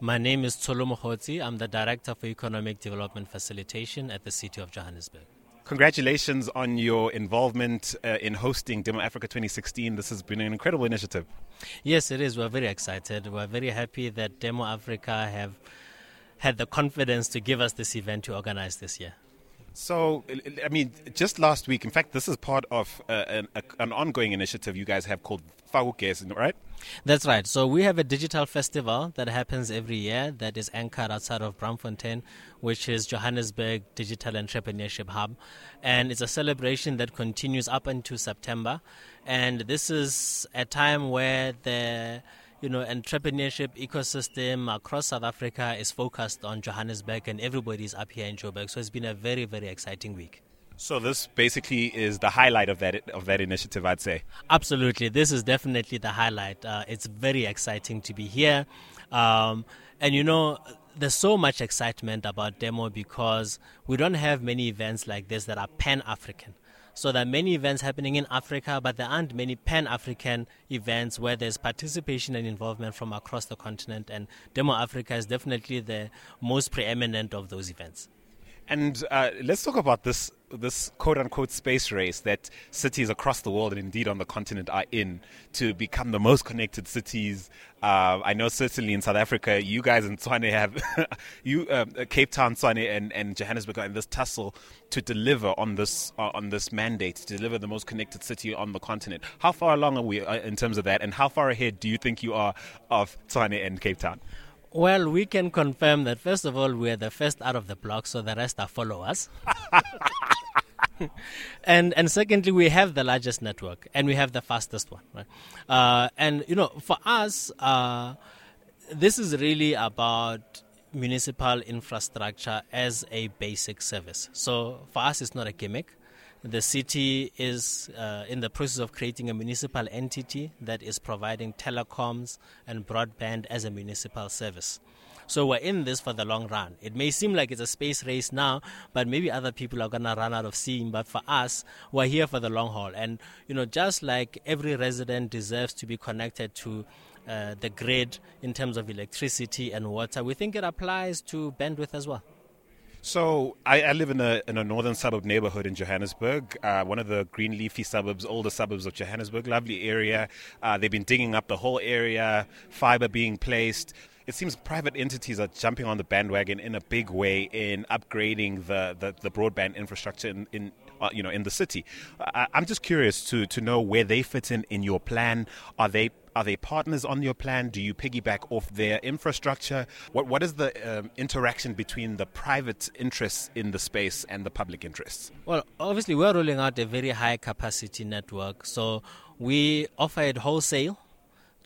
My name is Tsolo Mokgotsi. I'm the Director for Economic Development Facilitation at the City of Johannesburg. Congratulations on your involvement uh, in hosting Demo Africa 2016. This has been an incredible initiative. Yes, it is. We're very excited. We're very happy that Demo Africa have had the confidence to give us this event to organize this year. So, I mean, just last week, in fact, this is part of uh, an, a, an, ongoing initiative you guys have called Fak'ugesi, right? That's right. So, we have a digital festival that happens every year that is anchored outside of Braamfontein, which is Johannesburg Digital Entrepreneurship Hub. And it's a celebration that continues up into September. And this is a time where the you know, entrepreneurship ecosystem across South Africa is focused on Johannesburg, and everybody's up here in Joburg. So it's been a very, very exciting week. So this basically is the highlight of that of that initiative, I'd say. Absolutely, this is definitely the highlight. Uh, it's very exciting to be here, um, and you know, there's so much excitement about demo because we don't have many events like this that are pan African. So there are many events happening in Africa, but there aren't many Pan African events where there's participation and involvement from across the continent. And Demo Africa is definitely the most preeminent of those events. And uh, let's talk about this this quote unquote space race that cities across the world and indeed on the continent are in to become the most connected cities. Uh, I know certainly in South Africa, you guys in Tshwane have you uh, Cape Town, Tshwane, and, and Johannesburg are in this tussle to deliver on this uh, on this mandate to deliver the most connected city on the continent. How far along are we uh, in terms of that, and how far ahead do you think you are of Tshwane and Cape Town? Well, we can confirm that first of all, we're the first out of the block, so the rest are followers. and and secondly, we have the largest network and we have the fastest one. Right? Uh, and you know, for us, uh, this is really about municipal infrastructure as a basic service. So for us, it's not a gimmick. The city is uh, in the process of creating a municipal entity that is providing telecoms and broadband as a municipal service. So we're in this for the long run. It may seem like it's a space race now, but maybe other people are to run out of steam. But for us, we're here for the long haul. And, you know, just like every resident deserves to be connected to uh, the grid in terms of electricity and water, we think it applies to bandwidth as well. So I, I, live in a in a northern suburb neighborhood in Johannesburg, uh, one of the green leafy suburbs, older suburbs of Johannesburg. Lovely area. Uh, they've been digging up the whole area, fiber being placed. It seems private entities are jumping on the bandwagon in a big way in upgrading the, the, the broadband infrastructure in, in uh, you know in the city. I, I'm just curious to to know where they fit in in your plan. Are they are they partners on your plan? Do you piggyback off their infrastructure? What what is the um, interaction between the private interests in the space and the public interests? Well, obviously we're rolling out a very high capacity network, so we offer it wholesale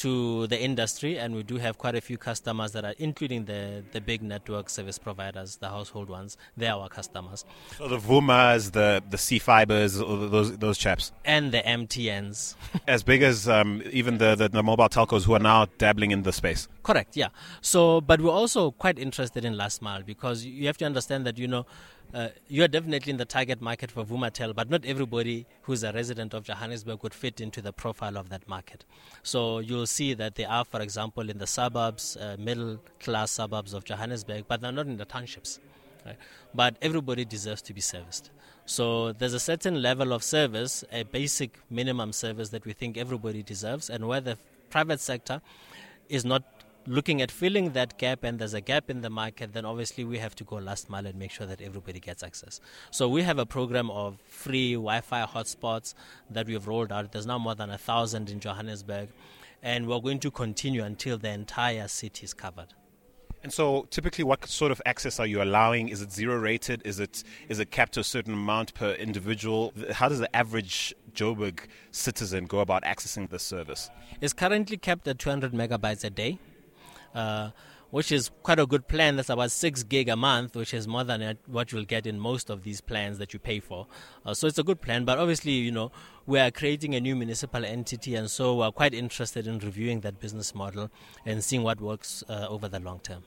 to the industry, and we do have quite a few customers that are, including the, the big network service providers, the household ones. They're our customers. So the Vumas, the the C Fibers, those those chaps, and the MTNs, as big as um, even the, the, the mobile telcos who are now dabbling in the space. Correct. Yeah. So, but we're also quite interested in last mile because you have to understand that you know uh, you are definitely in the target market for Vumatel, but not everybody who's a resident of Johannesburg would fit into the profile of that market. So you'll see that they are, for example, in the suburbs, uh, middle class suburbs of Johannesburg, but they're not in the townships. Right? But everybody deserves to be serviced. So there's a certain level of service, a basic minimum service that we think everybody deserves, and where the private sector is not looking at filling that gap and there's a gap in the market, then obviously we have to go last mile and make sure that everybody gets access. So we have a program of free Wi Fi hotspots that we've rolled out. There's now more than a thousand in Johannesburg, and we're going to continue until the entire city is covered. And so, typically, what sort of access are you allowing? Is it zero rated? Is it is it capped to a certain amount per individual? How does the average Joburg citizen go about accessing this service? It's currently capped at 200 megabytes a day. Uh, which is quite a good plan. That's about six gig a month, which is more than what you'll get in most of these plans that you pay for. Uh, so it's a good plan. But obviously, you know, we are creating a new municipal entity, and so we're quite interested in reviewing that business model and seeing what works uh, over the long term.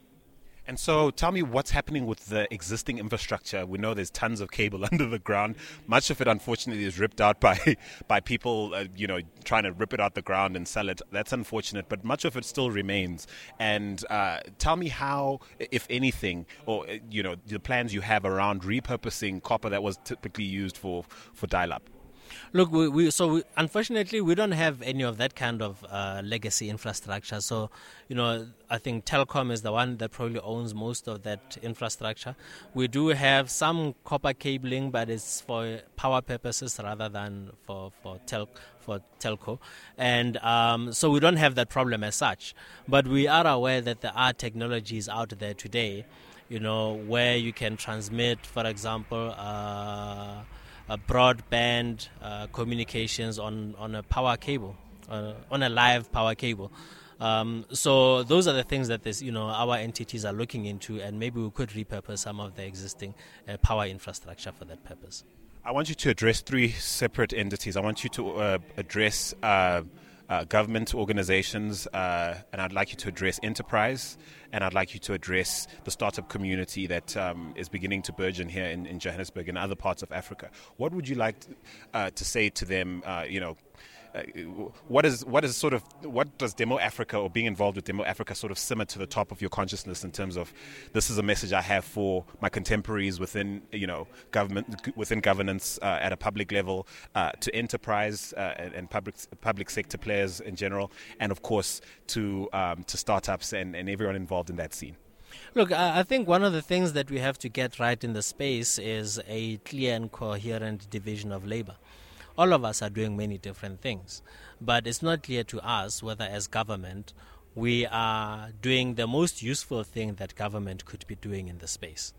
And so tell me what's happening with the existing infrastructure. We know there's tons of cable under the ground. Much of it, unfortunately, is ripped out by, by people, uh, you know, trying to rip it out the ground and sell it. That's unfortunate, but much of it still remains. And uh, tell me how, if anything, or, uh, you know, the plans you have around repurposing copper that was typically used for, for dial-up. Look, we, we so we, unfortunately we don't have any of that kind of uh, legacy infrastructure. So, you know, I think Telkom is the one that probably owns most of that infrastructure. We do have some copper cabling, but it's for power purposes rather than for for tel for telco, and um, so we don't have that problem as such. But we are aware that there are technologies out there today, you know, where you can transmit, for example. Uh, uh, broadband uh, communications on, on a power cable, uh, on a live power cable. Um, so those are the things that this, you know, our entities are looking into, and maybe we could repurpose some of the existing uh, power infrastructure for that purpose. I want you to address three separate entities. I want you to uh, address uh, government organizations, uh, and I'd like you to address enterprise, and I'd like you to address the startup community that um, is beginning to burgeon here in, in, Johannesburg and other parts of Africa. What would you like to, uh, to say to them? Uh, you know, what is what is sort of what does Demo Africa or being involved with Demo Africa sort of simmer to the top of your consciousness in terms of this is a message I have for my contemporaries within you know government within governance uh, at a public level uh, to enterprise uh, and, and, public public sector players in general and of course to um, to startups and, and everyone involved in that scene. Look, I think one of the things that we have to get right in the space is a clear and coherent division of labor all of us are doing many different things. But it's not clear to us whether, as government, we are doing the most useful thing that government could be doing in the space.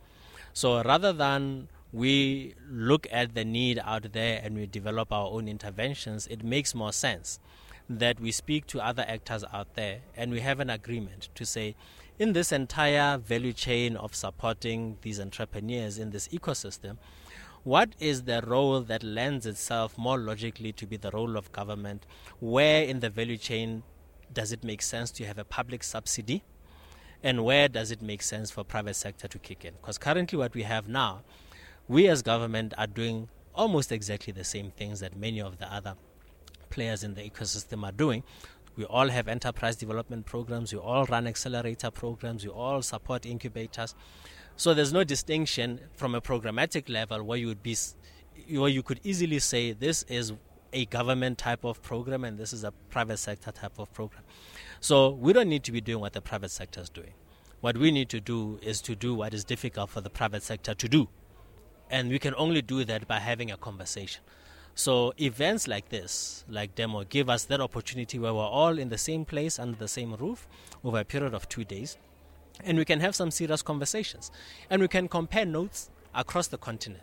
So rather than we look at the need out there and we develop our own interventions, it makes more sense that we speak to other actors out there and we have an agreement to say, in this entire value chain of supporting these entrepreneurs in this ecosystem, what is the role that lends itself more logically to be the role of government? Where in the value chain does it make sense to have a public subsidy? And where does it make sense for private sector to kick in? Because currently, what we have now, we as government are doing almost exactly the same things that many of the other players in the ecosystem are doing. We all have enterprise development programs, we all run accelerator programs, we all support incubators. So there's no distinction from a programmatic level where you would be, where you could easily say this is a government type of program and this is a private sector type of program. So we don't need to be doing what the private sector is doing. What we need to do is to do what is difficult for the private sector to do. And we can only do that by having a conversation. So events like this, like demo, give us that opportunity where we're all in the same place under the same roof over a period of two days and we can have some serious conversations and we can compare notes across the continent.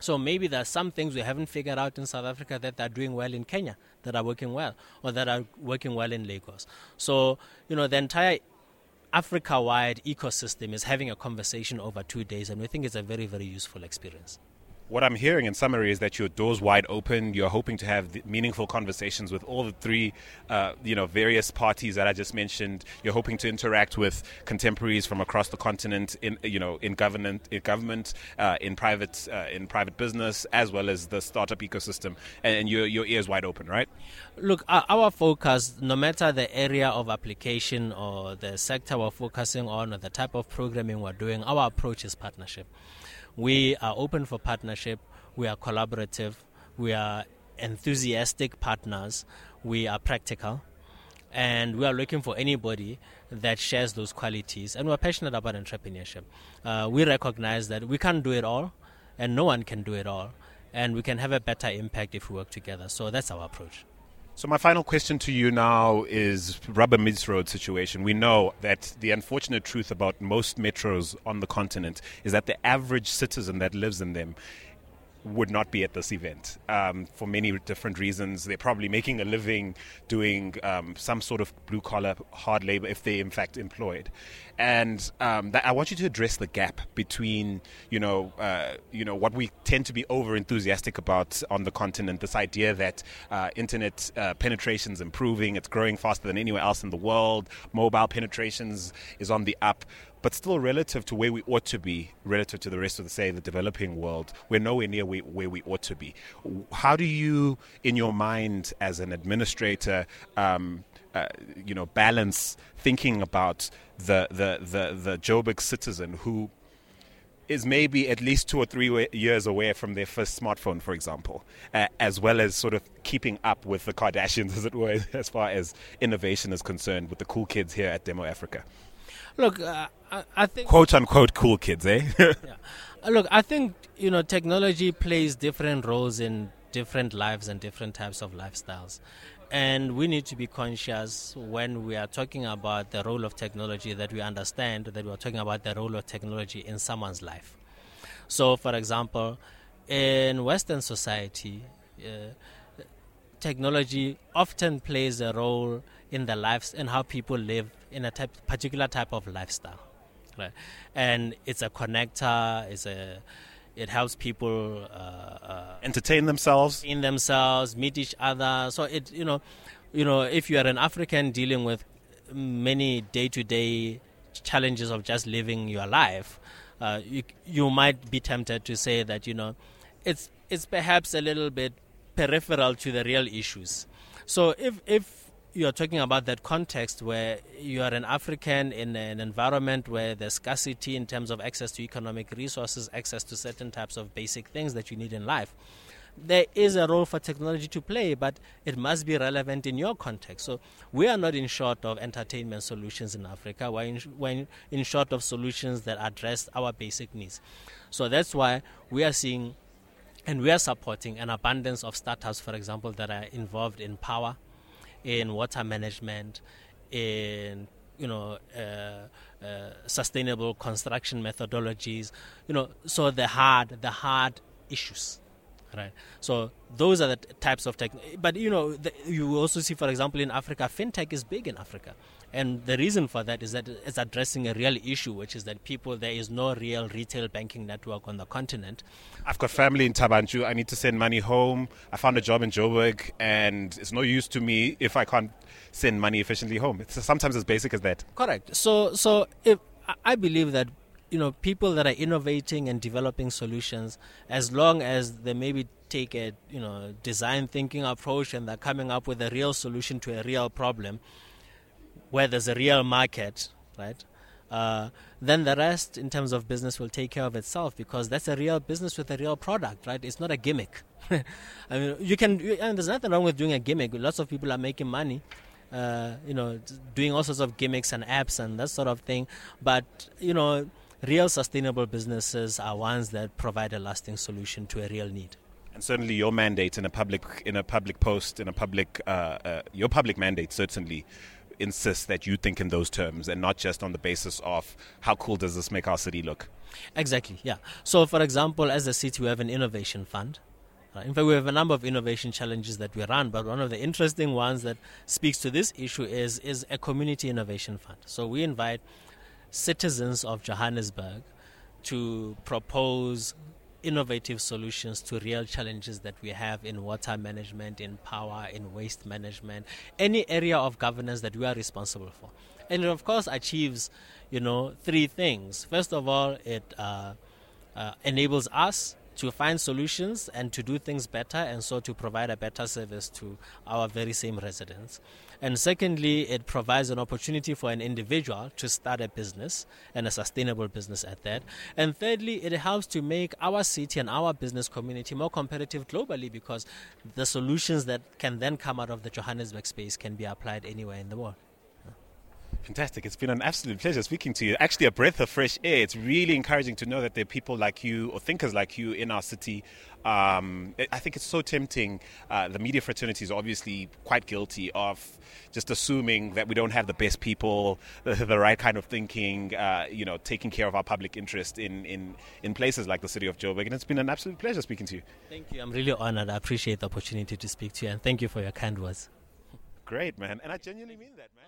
So maybe there are some things we haven't figured out in South Africa that are doing well in Kenya, that are working well, or that are working well in Lagos. So, you know, the entire Africa wide ecosystem is having a conversation over two days, and we think it's a very, very useful experience what I'm hearing in summary is that your door's wide open. You're hoping to have meaningful conversations with all the three, uh, you know, various parties that I just mentioned. You're hoping to interact with contemporaries from across the continent, in you know, in government, in government, uh, in private, uh, in private business, as well as the startup ecosystem. And your your ears wide open, right? Look, our focus, no matter the area of application or the sector we're focusing on or the type of programming we're doing, our approach is partnership. We are open for partnership. We are collaborative. We are enthusiastic partners. We are practical. And we are looking for anybody that shares those qualities. And we're passionate about entrepreneurship. Uh, we recognize that we can't do it all, and no one can do it all. And we can have a better impact if we work together. So that's our approach. So my final question to you now is rubber road situation. We know that the unfortunate truth about most metros on the continent is that the average citizen that lives in them would not be at this event um, for many different reasons. They're probably making a living doing um, some sort of blue collar hard labor if they're in fact employed. And um, I want you to address the gap between, you know, uh, you know what we tend to be over enthusiastic about on the continent. This idea that uh, internet uh, penetration is improving, it's growing faster than anywhere else in the world. Mobile penetrations is on the up but still relative to where we ought to be, relative to the rest of the say the developing world, we're nowhere near where, where we ought to be. How do you, in your mind, as an administrator, um, uh, you know, balance thinking about the the the the Joburg citizen who is maybe at least two or three years away from their first smartphone, for example, uh, as well as sort of keeping up with the Kardashians, as it were, as far as innovation is concerned, with the cool kids here at Demo Africa. Look, uh, I, I, think quote unquote cool kids, eh? yeah. Look, I think you know technology plays different roles in different lives and different types of lifestyles. And we need to be conscious when we are talking about the role of technology that we understand that we are talking about the role of technology in someone's life. So, for example, in Western society, uh, technology often plays a role in the lives and how people live in a type, particular type of lifestyle, right? And it's a connector. It's a it helps people uh, uh, entertain themselves, in themselves, meet each other. So it you know, you know, if you are an African dealing with many day-to-day challenges of just living your life, uh, you you might be tempted to say that you know, it's it's perhaps a little bit peripheral to the real issues. So if if you're talking about that context where you are an African in an environment where there's scarcity in terms of access to economic resources, access to certain types of basic things that you need in life. There is a role for technology to play, but it must be relevant in your context. So we are not in short of entertainment solutions in Africa. We're in, we're in short of solutions that address our basic needs. So that's why we are seeing and we are supporting an abundance of startups, for example, that are involved in power, in water management, in you know uh, uh, sustainable construction methodologies. You know, so the hard the hard issues right? So those are the types of tech. But you know, the, you also see, for example, in Africa, fintech is big in Africa, and the reason for that is that it's addressing a real issue, which is that people there is no real retail banking network on the continent. I've got family in Thaba Nchu. I need to send money home. I found a job in Joburg, and it's no use to me if I can't send money efficiently home. It's sometimes as basic as that. Correct. So, so if I believe that you know people that are innovating and developing solutions as long as they maybe take a you know design thinking approach and they're coming up with a real solution to a real problem where there's a real market right uh, then the rest in terms of business will take care of itself because that's a real business with a real product right it's not a gimmick i mean you can and there's nothing wrong with doing a gimmick lots of people are making money uh, you know, doing all sorts of gimmicks and apps and that sort of thing. But you know, real sustainable businesses are ones that provide a lasting solution to a real need. And certainly, your mandate in a public in a public post in a public uh, uh, your public mandate certainly insists that you think in those terms and not just on the basis of how cool does this make our city look. Exactly. Yeah. So, for example, as a city, we have an innovation fund. In fact, we have a number of innovation challenges that we run, but one of the interesting ones that speaks to this issue is is a community innovation fund. So we invite citizens of Johannesburg to propose innovative solutions to real challenges that we have in water management, in power, in waste management, any area of governance that we are responsible for. And it, of course, achieves, you know, three things. First of all, it uh, uh, enables us to find solutions and to do things better, and so to provide a better service to our very same residents. And secondly, it provides an opportunity for an individual to start a business and a sustainable business at that. And thirdly, it helps to make our city and our business community more competitive globally because the solutions that can then come out of the Johannesburg space can be applied anywhere in the world. Fantastic. It's been an absolute pleasure speaking to you. Actually, a breath of fresh air. It's really encouraging to know that there are people like you or thinkers like you in our city. Um, I think it's so tempting. Uh, the media fraternity is obviously quite guilty of just assuming that we don't have the best people, the, the right kind of thinking, uh, you know, taking care of our public interest in, in, in places like the city of Joburg. And it's been an absolute pleasure speaking to you. Thank you. I'm really honored. I appreciate the opportunity to speak to you, and thank you for your kind words. Great, man. And I genuinely mean that, man.